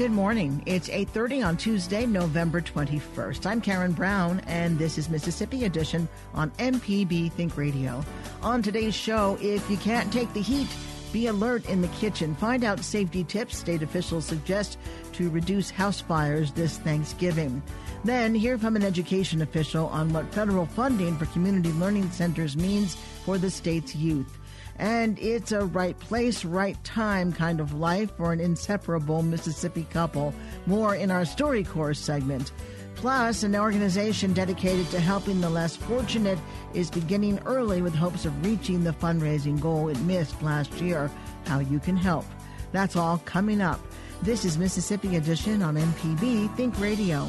Good morning. It's 8:30 on Tuesday, November 21st. I'm Karen Brown and this is Mississippi Edition on MPB Think Radio. On today's show, if you can't take the heat, be alert in the kitchen. Find out safety tips state officials suggest to reduce house fires this Thanksgiving. Then hear from an education official on what federal funding for community learning centers means for the state's youth. And it's a right place, right time kind of life for an inseparable Mississippi couple. More in our Story StoryCorps segment. Plus, an organization dedicated to helping the less fortunate is beginning early with hopes of reaching the fundraising goal it missed last year. How you can help. That's all coming up. This is Mississippi Edition on MPB Think Radio.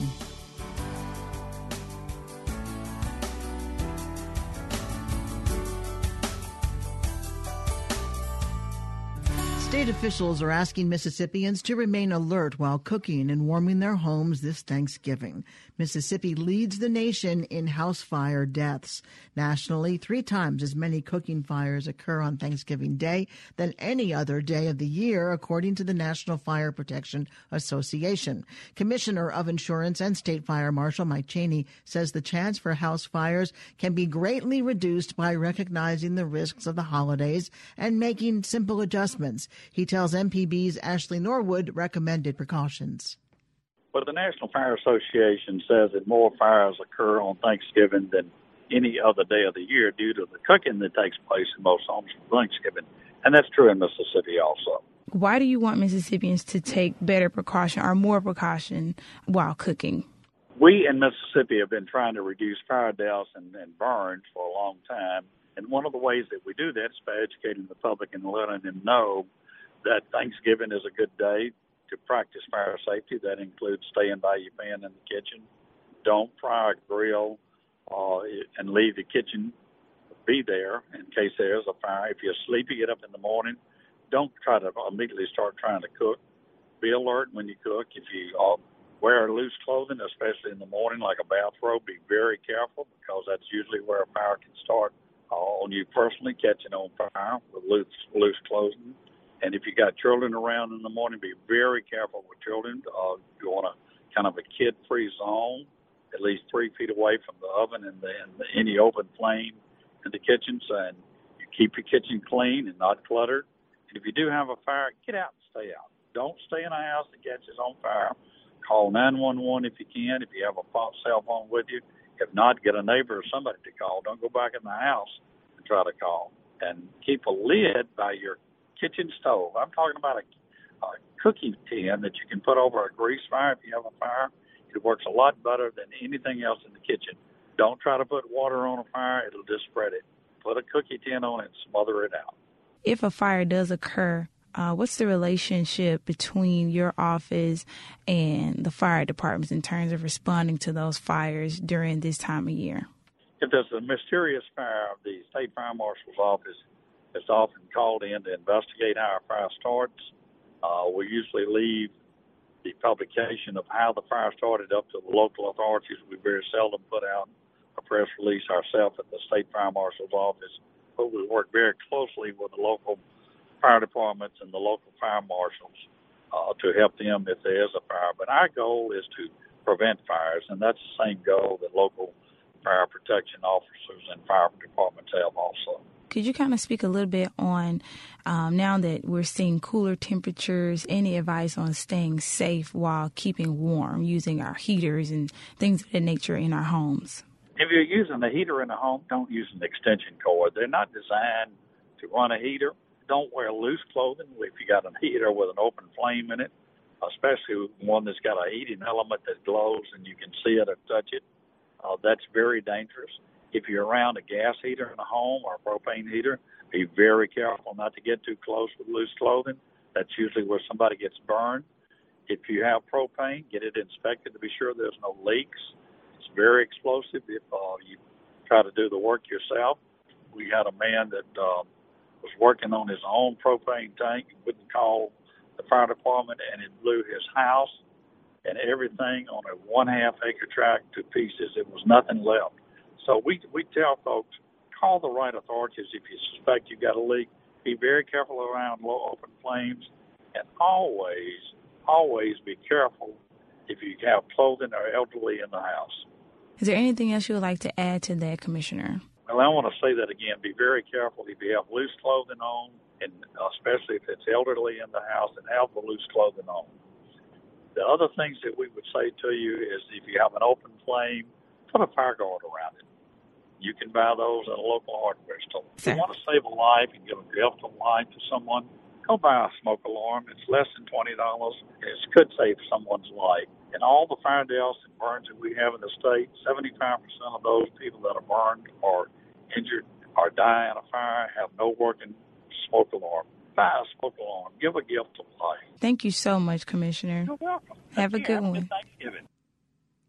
State officials are asking Mississippians to remain alert while cooking and warming their homes this Thanksgiving. Mississippi leads the nation in house fire deaths. Nationally, three times as many cooking fires occur on Thanksgiving Day than any other day of the year, according to the National Fire Protection Association. Commissioner of Insurance and State Fire Marshal Mike Chaney says the chance for house fires can be greatly reduced by recognizing the risks of the holidays and making simple adjustments. He tells MPB's Ashley Norwood recommended precautions. But the National Fire Association says that more fires occur on Thanksgiving than any other day of the year due to the cooking that takes place in most homes for Thanksgiving. And that's true in Mississippi also. Why do you want Mississippians to take better precaution or more precaution while cooking? We in Mississippi have been trying to reduce fire deaths and, and burns for a long time. And one of the ways that we do that is by educating the public and letting them know that Thanksgiving is a good day to practice fire safety. That includes staying by your pan in the kitchen. Don't fry a grill uh, and leave the kitchen be there in case there is a fire. If you're sleepy, get up in the morning. Don't try to immediately start trying to cook. Be alert when you cook. If you uh, wear loose clothing, especially in the morning, like a bathrobe, be very careful because that's usually where a fire can start uh, on you personally, catching on fire with loose, loose clothing. And if you got children around in the morning, be very careful with children. Uh, you want a kind of a kid-free zone, at least three feet away from the oven and, the, and the, any open flame in the kitchen. So, and you keep your kitchen clean and not cluttered. And if you do have a fire, get out and stay out. Don't stay in a house that catches on fire. Call 911 if you can. If you have a cell phone with you, if not, get a neighbor or somebody to call. Don't go back in the house and try to call. And keep a lid by your kitchen stove. I'm talking about a, a cookie tin that you can put over a grease fire if you have a fire. It works a lot better than anything else in the kitchen. Don't try to put water on a fire, it'll just spread it. Put a cookie tin on it and smother it out. If a fire does occur, uh, what's the relationship between your office and the fire departments in terms of responding to those fires during this time of year? If there's a mysterious fire, the state fire marshal's office is often called in to investigate how a fire starts. Uh, we usually leave the publication of how the fire started up to the local authorities. We very seldom put out a press release ourselves at the state fire marshal's office, but we work very closely with the local fire departments and the local fire marshals uh, to help them if there is a fire. But our goal is to prevent fires, and that's the same goal that local fire protection officers and fire departments have also. Could you kind of speak a little bit on um, now that we're seeing cooler temperatures, any advice on staying safe while keeping warm using our heaters and things of that nature in our homes? If you're using a heater in the home, don't use an extension cord. They're not designed to run a heater. Don't wear loose clothing if you got a heater with an open flame in it, especially one that's got a heating element that glows and you can see it or touch it. Uh, that's very dangerous. If you're around a gas heater in a home or a propane heater, be very careful not to get too close with loose clothing. That's usually where somebody gets burned. If you have propane, get it inspected to be sure there's no leaks. It's very explosive if uh, you try to do the work yourself. We had a man that um, was working on his own propane tank and wouldn't call the fire department, and it blew his house and everything on a one half acre tract to pieces. It was nothing left. So we we tell folks call the right authorities if you suspect you've got a leak. Be very careful around low open flames, and always always be careful if you have clothing or elderly in the house. Is there anything else you would like to add to that, Commissioner? Well, I want to say that again. Be very careful if you have loose clothing on, and especially if it's elderly in the house, and have the loose clothing on. The other things that we would say to you is if you have an open flame, put a fire guard around it. You can buy those at a local hardware store. If you want to save a life and give a gift of life to someone, go buy a smoke alarm. It's less than twenty dollars. It could save someone's life. And all the fire deaths and burns that we have in the state, seventy-five percent of those people that are burned or injured or die in a fire have no working smoke alarm. Buy a smoke alarm. Give a gift of life. Thank you so much, Commissioner. You're welcome. Have a good Have one. Thanksgiving.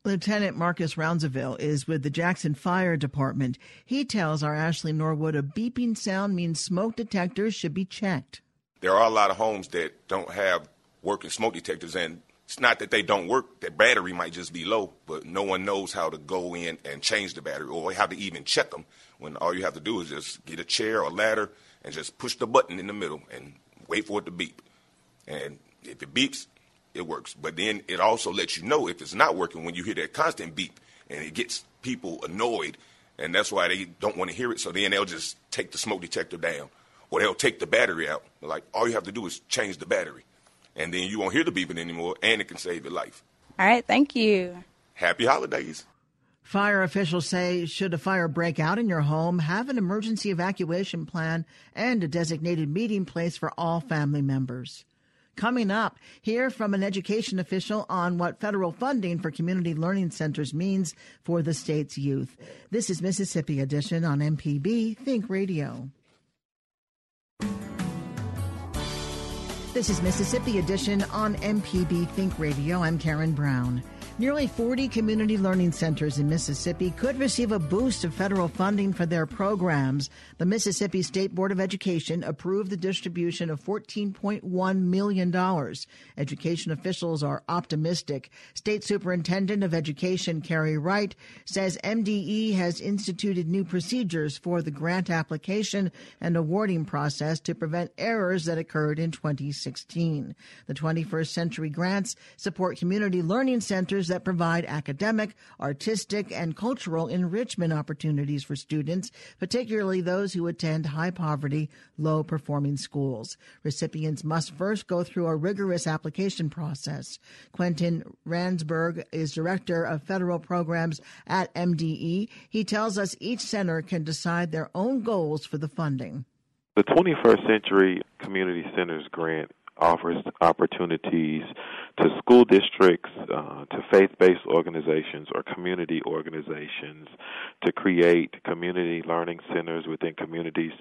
Lieutenant Marcus Roundsville is with the Jackson Fire Department. He tells our Ashley Norwood a beeping sound means smoke detectors should be checked. There are a lot of homes that don't have working smoke detectors, and it's not that they don't work. Their battery might just be low, but no one knows how to go in and change the battery or how to even check them. When all you have to do is just get a chair or ladder and just push the button in the middle and wait for it to beep. And if it beeps, it works. But then it also lets you know if it's not working when you hear that constant beep, and it gets people annoyed, and that's why they don't want to hear it. So then they'll just take the smoke detector down, or they'll take the battery out. Like all you have to do is change the battery, and then you won't hear the beeping anymore, and it can save your life. All right, thank you. Happy holidays. Fire officials say should a fire break out in your home, have an emergency evacuation plan and a designated meeting place for all family members. Coming up, hear from an education official on what federal funding for community learning centers means for the state's youth. This is Mississippi Edition on MPB Think Radio. This is Mississippi Edition on MPB Think Radio. I'm Karen Brown. Nearly 40 community learning centers in Mississippi could receive a boost of federal funding for their programs. The Mississippi State Board of Education approved the distribution of $14.1 million. Education officials are optimistic. State Superintendent of Education Carey Wright says MDE has instituted new procedures for the grant application and awarding process to prevent errors that occurred in 2016. The 21st Century Grants support community learning centers that provide academic, artistic, and cultural enrichment opportunities for students, particularly those who attend high poverty, low performing schools. Recipients must first go through a rigorous application process. Quentin Ransburg is Director of Federal Programs at MDE. He tells us each center can decide their own goals for the funding. The 21st Century Community Centers Grant offers opportunities to school districts, uh, to faith based organizations or community organizations to create community learning centers within communities.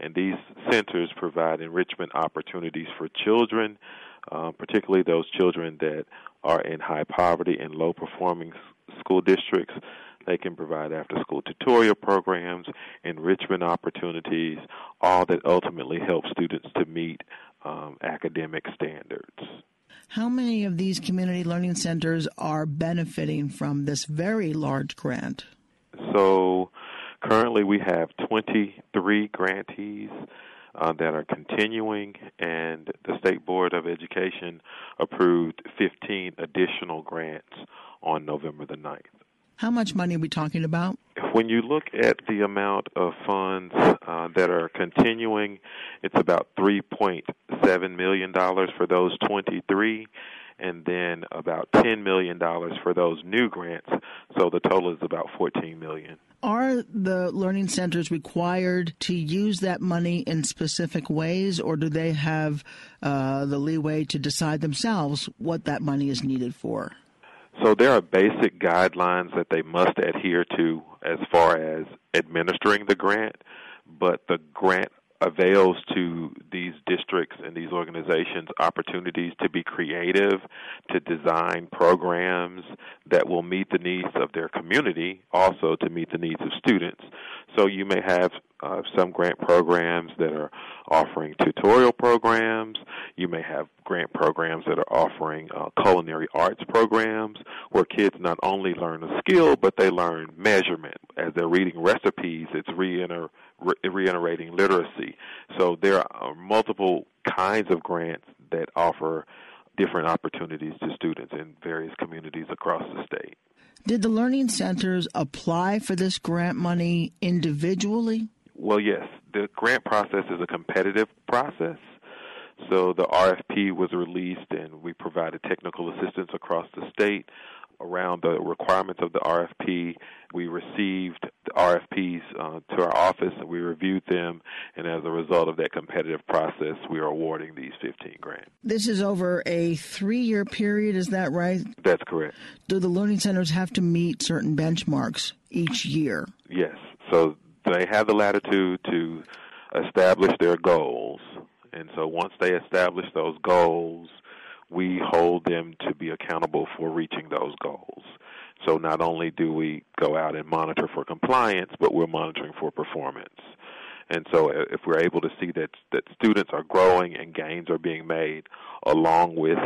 And these centers provide enrichment opportunities for children, uh, particularly those children that are in high poverty and low performing school districts. They can provide after school tutorial programs, enrichment opportunities, all that ultimately help students to meet um, academic standards. How many of these community learning centers are benefiting from this very large grant? So currently we have 23 grantees uh, that are continuing, and the State Board of Education approved 15 additional grants on November the 9th. How much money are we talking about? When you look at the amount of funds uh, that are continuing, it's about $3.7 million for those 23 and then about $10 million for those new grants. So the total is about 14 million. Are the learning centers required to use that money in specific ways, or do they have uh, the leeway to decide themselves what that money is needed for? So there are basic guidelines that they must adhere to as far as administering the grant, but the grant avails to these districts and these organizations opportunities to be creative, to design programs that will meet the needs of their community, also to meet the needs of students. So you may have uh, some grant programs that are offering tutorial programs. You may have grant programs that are offering uh, culinary arts programs where kids not only learn a skill, but they learn measurement. As they're reading recipes, it's reiter- re- reiterating literacy. So there are multiple kinds of grants that offer different opportunities to students in various communities across the state. Did the learning centers apply for this grant money individually? Well, yes. The grant process is a competitive process. So the RFP was released, and we provided technical assistance across the state around the requirements of the RFP. We received the RFPs uh, to our office, and we reviewed them, and as a result of that competitive process, we are awarding these 15 grants. This is over a three year period, is that right? That's correct. Do the learning centers have to meet certain benchmarks each year? Yes. They have the latitude to establish their goals. And so once they establish those goals, we hold them to be accountable for reaching those goals. So not only do we go out and monitor for compliance, but we're monitoring for performance. And so if we're able to see that that students are growing and gains are being made along with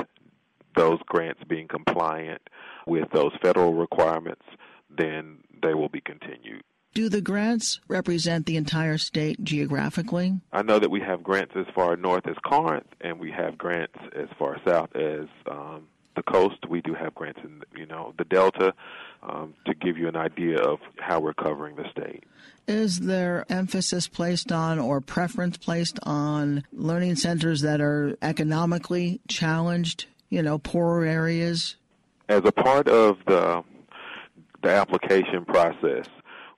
those grants being compliant with those federal requirements, then they will be continued. Do the grants represent the entire state geographically? I know that we have grants as far north as Corinth, and we have grants as far south as um, the coast. We do have grants in, you know, the Delta, um, to give you an idea of how we're covering the state. Is there emphasis placed on or preference placed on learning centers that are economically challenged, you know, poorer areas? As a part of the the application process,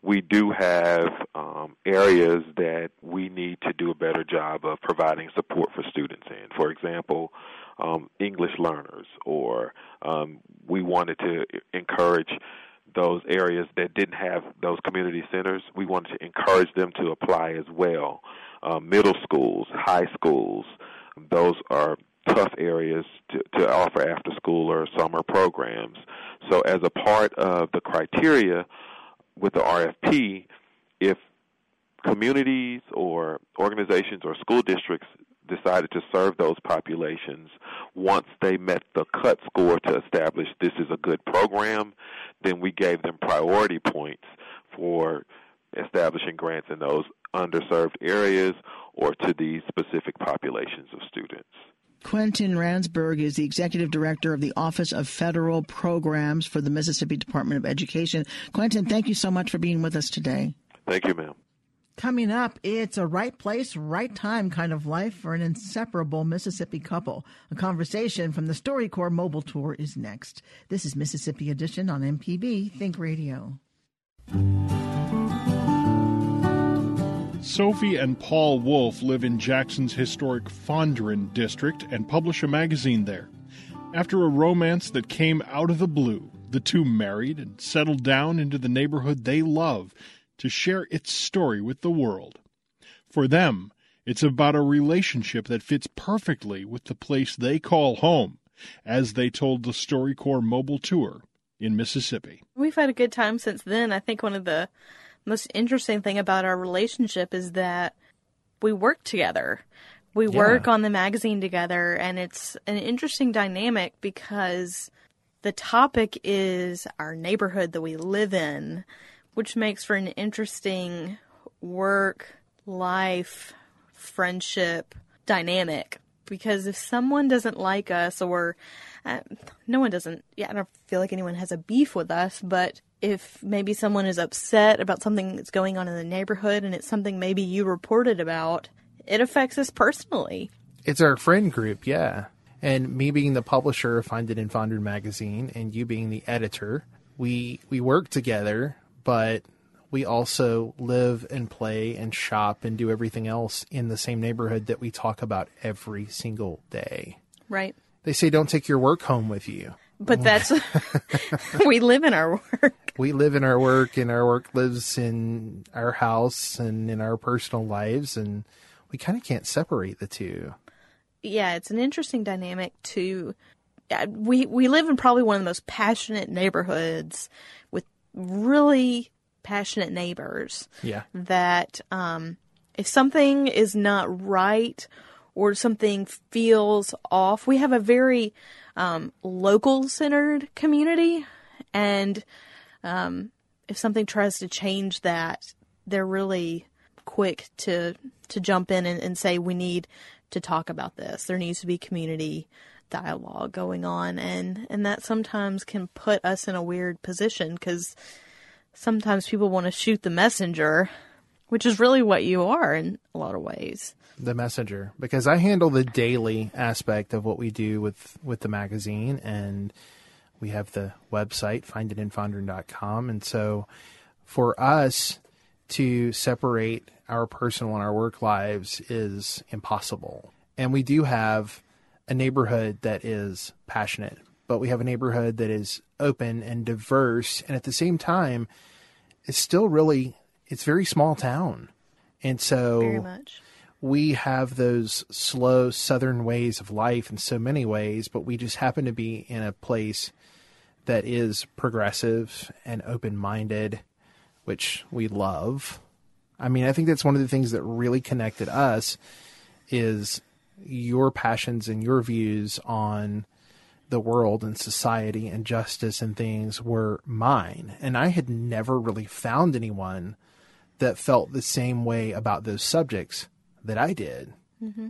we do have um, areas that we need to do a better job of providing support for students in. For example, um, English learners, or um, we wanted to encourage those areas that didn't have those community centers. We wanted to encourage them to apply as well. Uh, middle schools, high schools, those are tough areas to, to offer after school or summer programs. So, as a part of the criteria, with the RFP, if communities or organizations or school districts decided to serve those populations once they met the cut score to establish this is a good program, then we gave them priority points for establishing grants in those underserved areas or to these specific populations of students. Quentin Ransburg is the executive director of the Office of Federal Programs for the Mississippi Department of Education. Quentin, thank you so much for being with us today. Thank you, ma'am. Coming up, it's a right place, right time kind of life for an inseparable Mississippi couple. A conversation from the StoryCorps mobile tour is next. This is Mississippi Edition on MPB Think Radio. Sophie and Paul Wolf live in Jackson's historic Fondren district and publish a magazine there. After a romance that came out of the blue, the two married and settled down into the neighborhood they love to share its story with the world. For them, it's about a relationship that fits perfectly with the place they call home, as they told the StoryCorps mobile tour in Mississippi. We've had a good time since then. I think one of the most interesting thing about our relationship is that we work together. We yeah. work on the magazine together, and it's an interesting dynamic because the topic is our neighborhood that we live in, which makes for an interesting work, life, friendship dynamic. Because if someone doesn't like us, or uh, no one doesn't, yeah, I don't feel like anyone has a beef with us, but if maybe someone is upset about something that's going on in the neighborhood and it's something maybe you reported about, it affects us personally. It's our friend group, yeah. And me being the publisher of Find It in Fondren magazine and you being the editor, we we work together, but we also live and play and shop and do everything else in the same neighborhood that we talk about every single day. Right. They say don't take your work home with you. But that's we live in our work. We live in our work and our work lives in our house and in our personal lives and we kind of can't separate the two. Yeah, it's an interesting dynamic to we we live in probably one of the most passionate neighborhoods with really passionate neighbors. Yeah. That um, if something is not right or something feels off, we have a very um, local centered community. And um, if something tries to change that, they're really quick to to jump in and, and say we need to talk about this. There needs to be community dialogue going on and and that sometimes can put us in a weird position cuz sometimes people want to shoot the messenger, which is really what you are in a lot of ways. The messenger, because I handle the daily aspect of what we do with, with the magazine, and we have the website, finditinfondren.com. And so for us to separate our personal and our work lives is impossible. And we do have a neighborhood that is passionate but we have a neighborhood that is open and diverse, and at the same time, it's still really it's very small town, and so we have those slow southern ways of life in so many ways, but we just happen to be in a place that is progressive and open minded, which we love. I mean, I think that's one of the things that really connected us is your passions and your views on the world and society and justice and things were mine. And I had never really found anyone that felt the same way about those subjects that I did. Mm-hmm.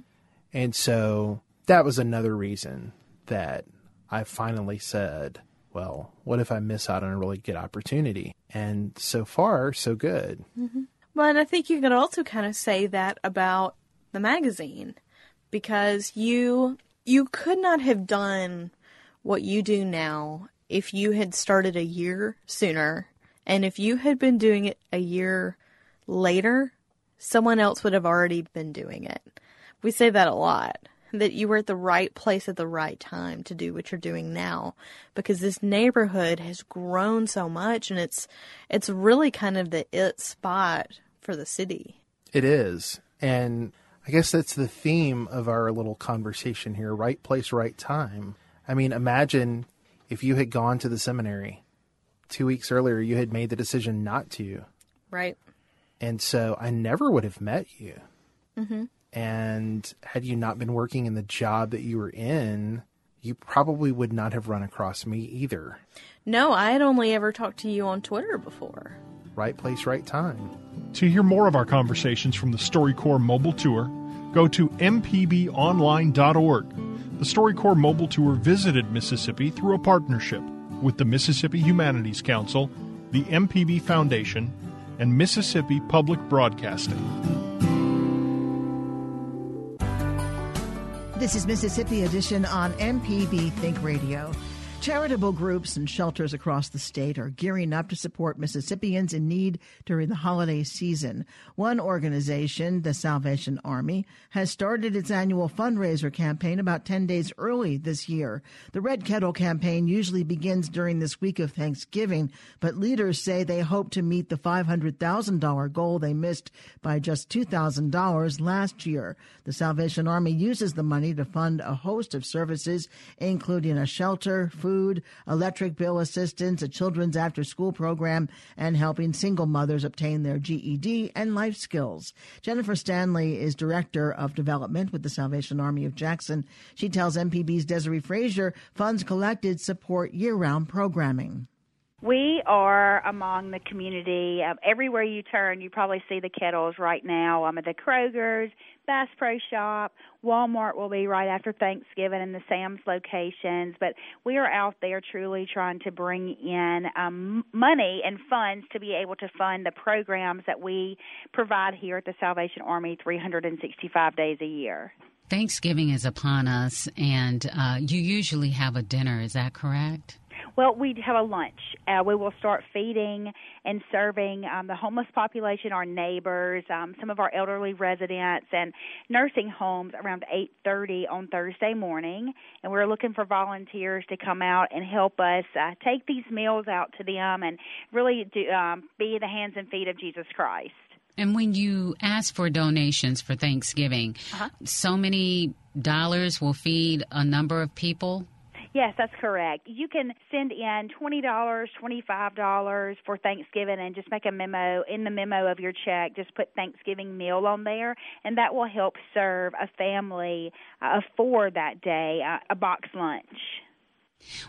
And so that was another reason that I finally said, well, what if I miss out on a really good opportunity? And so far, so good. Mm-hmm. Well, and I think you could also kind of say that about the magazine because you you could not have done what you do now if you had started a year sooner and if you had been doing it a year later, someone else would have already been doing it. We say that a lot that you were at the right place at the right time to do what you're doing now because this neighborhood has grown so much and it's it's really kind of the it spot for the city. It is. And I guess that's the theme of our little conversation here, right place, right time. I mean, imagine if you had gone to the seminary two weeks earlier, you had made the decision not to. Right. And so I never would have met you. Mm-hmm. And had you not been working in the job that you were in, you probably would not have run across me either. No, I had only ever talked to you on Twitter before. Right place, right time. To hear more of our conversations from the StoryCorps mobile tour, go to mpbonline.org the StoryCorps Mobile Tour visited Mississippi through a partnership with the Mississippi Humanities Council, the MPB Foundation, and Mississippi Public Broadcasting. This is Mississippi Edition on MPB Think Radio. Charitable groups and shelters across the state are gearing up to support Mississippians in need during the holiday season. One organization, the Salvation Army, has started its annual fundraiser campaign about 10 days early this year. The Red Kettle campaign usually begins during this week of Thanksgiving, but leaders say they hope to meet the $500,000 goal they missed by just $2,000 last year. The Salvation Army uses the money to fund a host of services, including a shelter, food, food, electric bill assistance, a children's after school program, and helping single mothers obtain their GED and life skills. Jennifer Stanley is Director of Development with the Salvation Army of Jackson. She tells MPB's Desiree Frazier funds collected support year round programming. We are among the community. Um, everywhere you turn, you probably see the kettles right now. Um, at the Kroger's, Bass Pro Shop, Walmart will be right after Thanksgiving, and the Sam's locations. But we are out there truly trying to bring in um, money and funds to be able to fund the programs that we provide here at the Salvation Army 365 days a year. Thanksgiving is upon us, and uh, you usually have a dinner. Is that correct? Well, we have a lunch. Uh, we will start feeding and serving um, the homeless population, our neighbors, um, some of our elderly residents, and nursing homes around 8:30 on Thursday morning. And we're looking for volunteers to come out and help us uh, take these meals out to them and really do, um, be the hands and feet of Jesus Christ. And when you ask for donations for Thanksgiving, uh-huh. so many dollars will feed a number of people? Yes, that's correct. You can send in twenty dollars, twenty five dollars for Thanksgiving, and just make a memo in the memo of your check. Just put Thanksgiving meal on there, and that will help serve a family uh, for that day uh, a box lunch.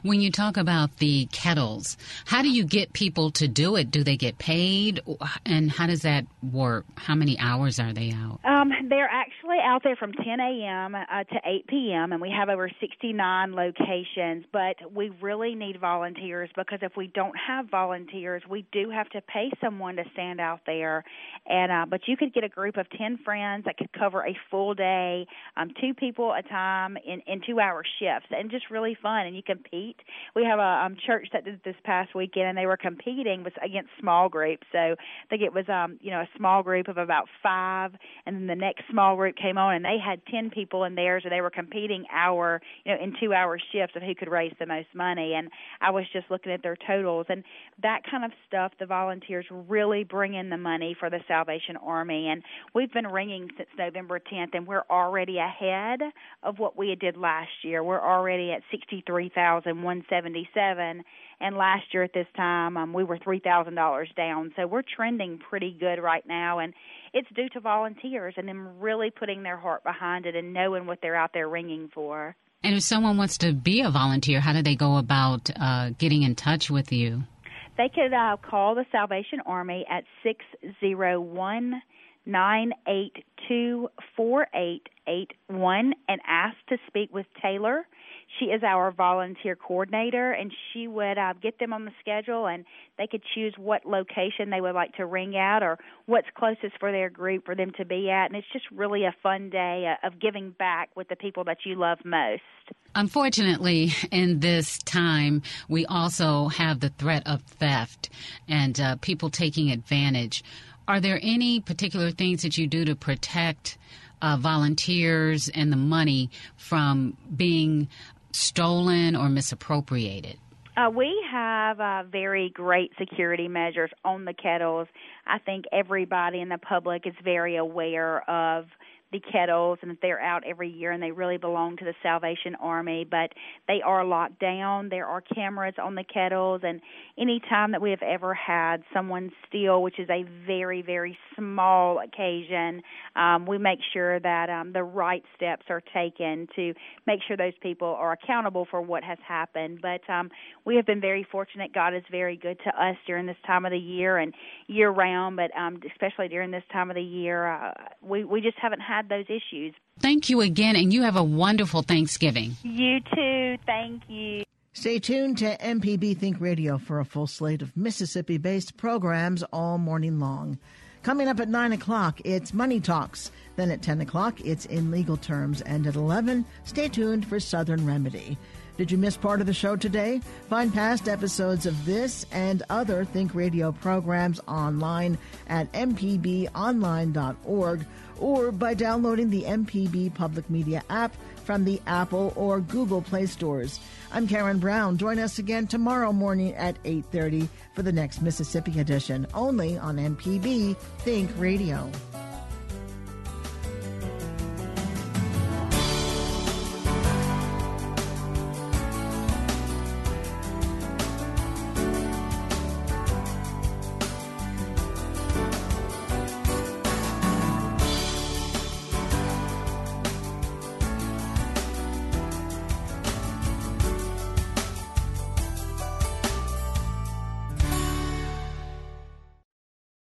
When you talk about the kettles, how do you get people to do it? Do they get paid? And how does that work? How many hours are they out? Um, they're actually out there from 10 a.m. Uh, to 8 p.m., and we have over 69 locations. But we really need volunteers because if we don't have volunteers, we do have to pay someone to stand out there. And uh, But you could get a group of 10 friends that could cover a full day, um, two people a time in, in two hour shifts, and just really fun. And you can compete. We have a um, church that did this past weekend, and they were competing with against small groups. So I think it was um, you know a small group of about five, and then the next small group came on, and they had ten people in theirs, and they were competing hour you know in two hour shifts of who could raise the most money. And I was just looking at their totals, and that kind of stuff. The volunteers really bring in the money for the Salvation Army, and we've been ringing since November 10th, and we're already ahead of what we did last year. We're already at sixty three thousand 3177 and last year at this time um, we were $3,000 down. So we're trending pretty good right now and it's due to volunteers and them really putting their heart behind it and knowing what they're out there ringing for. And if someone wants to be a volunteer, how do they go about uh, getting in touch with you? They could uh, call the Salvation Army at 601 982 4881 and ask to speak with Taylor she is our volunteer coordinator, and she would uh, get them on the schedule, and they could choose what location they would like to ring out or what's closest for their group for them to be at. And it's just really a fun day uh, of giving back with the people that you love most. Unfortunately, in this time, we also have the threat of theft and uh, people taking advantage. Are there any particular things that you do to protect uh, volunteers and the money from being stolen or misappropriated? Uh, we have uh, very great security measures on the kettles. I think everybody in the public is very aware of the kettles and they're out every year and they really belong to the Salvation Army, but they are locked down. There are cameras on the kettles and any time that we have ever had someone steal, which is a very, very small occasion, um, we make sure that um, the right steps are taken to make sure those people are accountable for what has happened. But um, we have been very fortunate. God is very good to us during this time of the year and year round, but um, especially during this time of the year, uh, we we just haven't had those issues. Thank you again, and you have a wonderful Thanksgiving. You too. Thank you. Stay tuned to MPB Think Radio for a full slate of Mississippi based programs all morning long. Coming up at 9 o'clock, it's Money Talks. Then at 10 o'clock, it's In Legal Terms. And at 11, stay tuned for Southern Remedy. Did you miss part of the show today? Find past episodes of this and other Think Radio programs online at mpbonline.org or by downloading the MPB Public Media app from the Apple or Google Play stores. I'm Karen Brown. Join us again tomorrow morning at 8:30 for the next Mississippi edition, only on MPB Think Radio.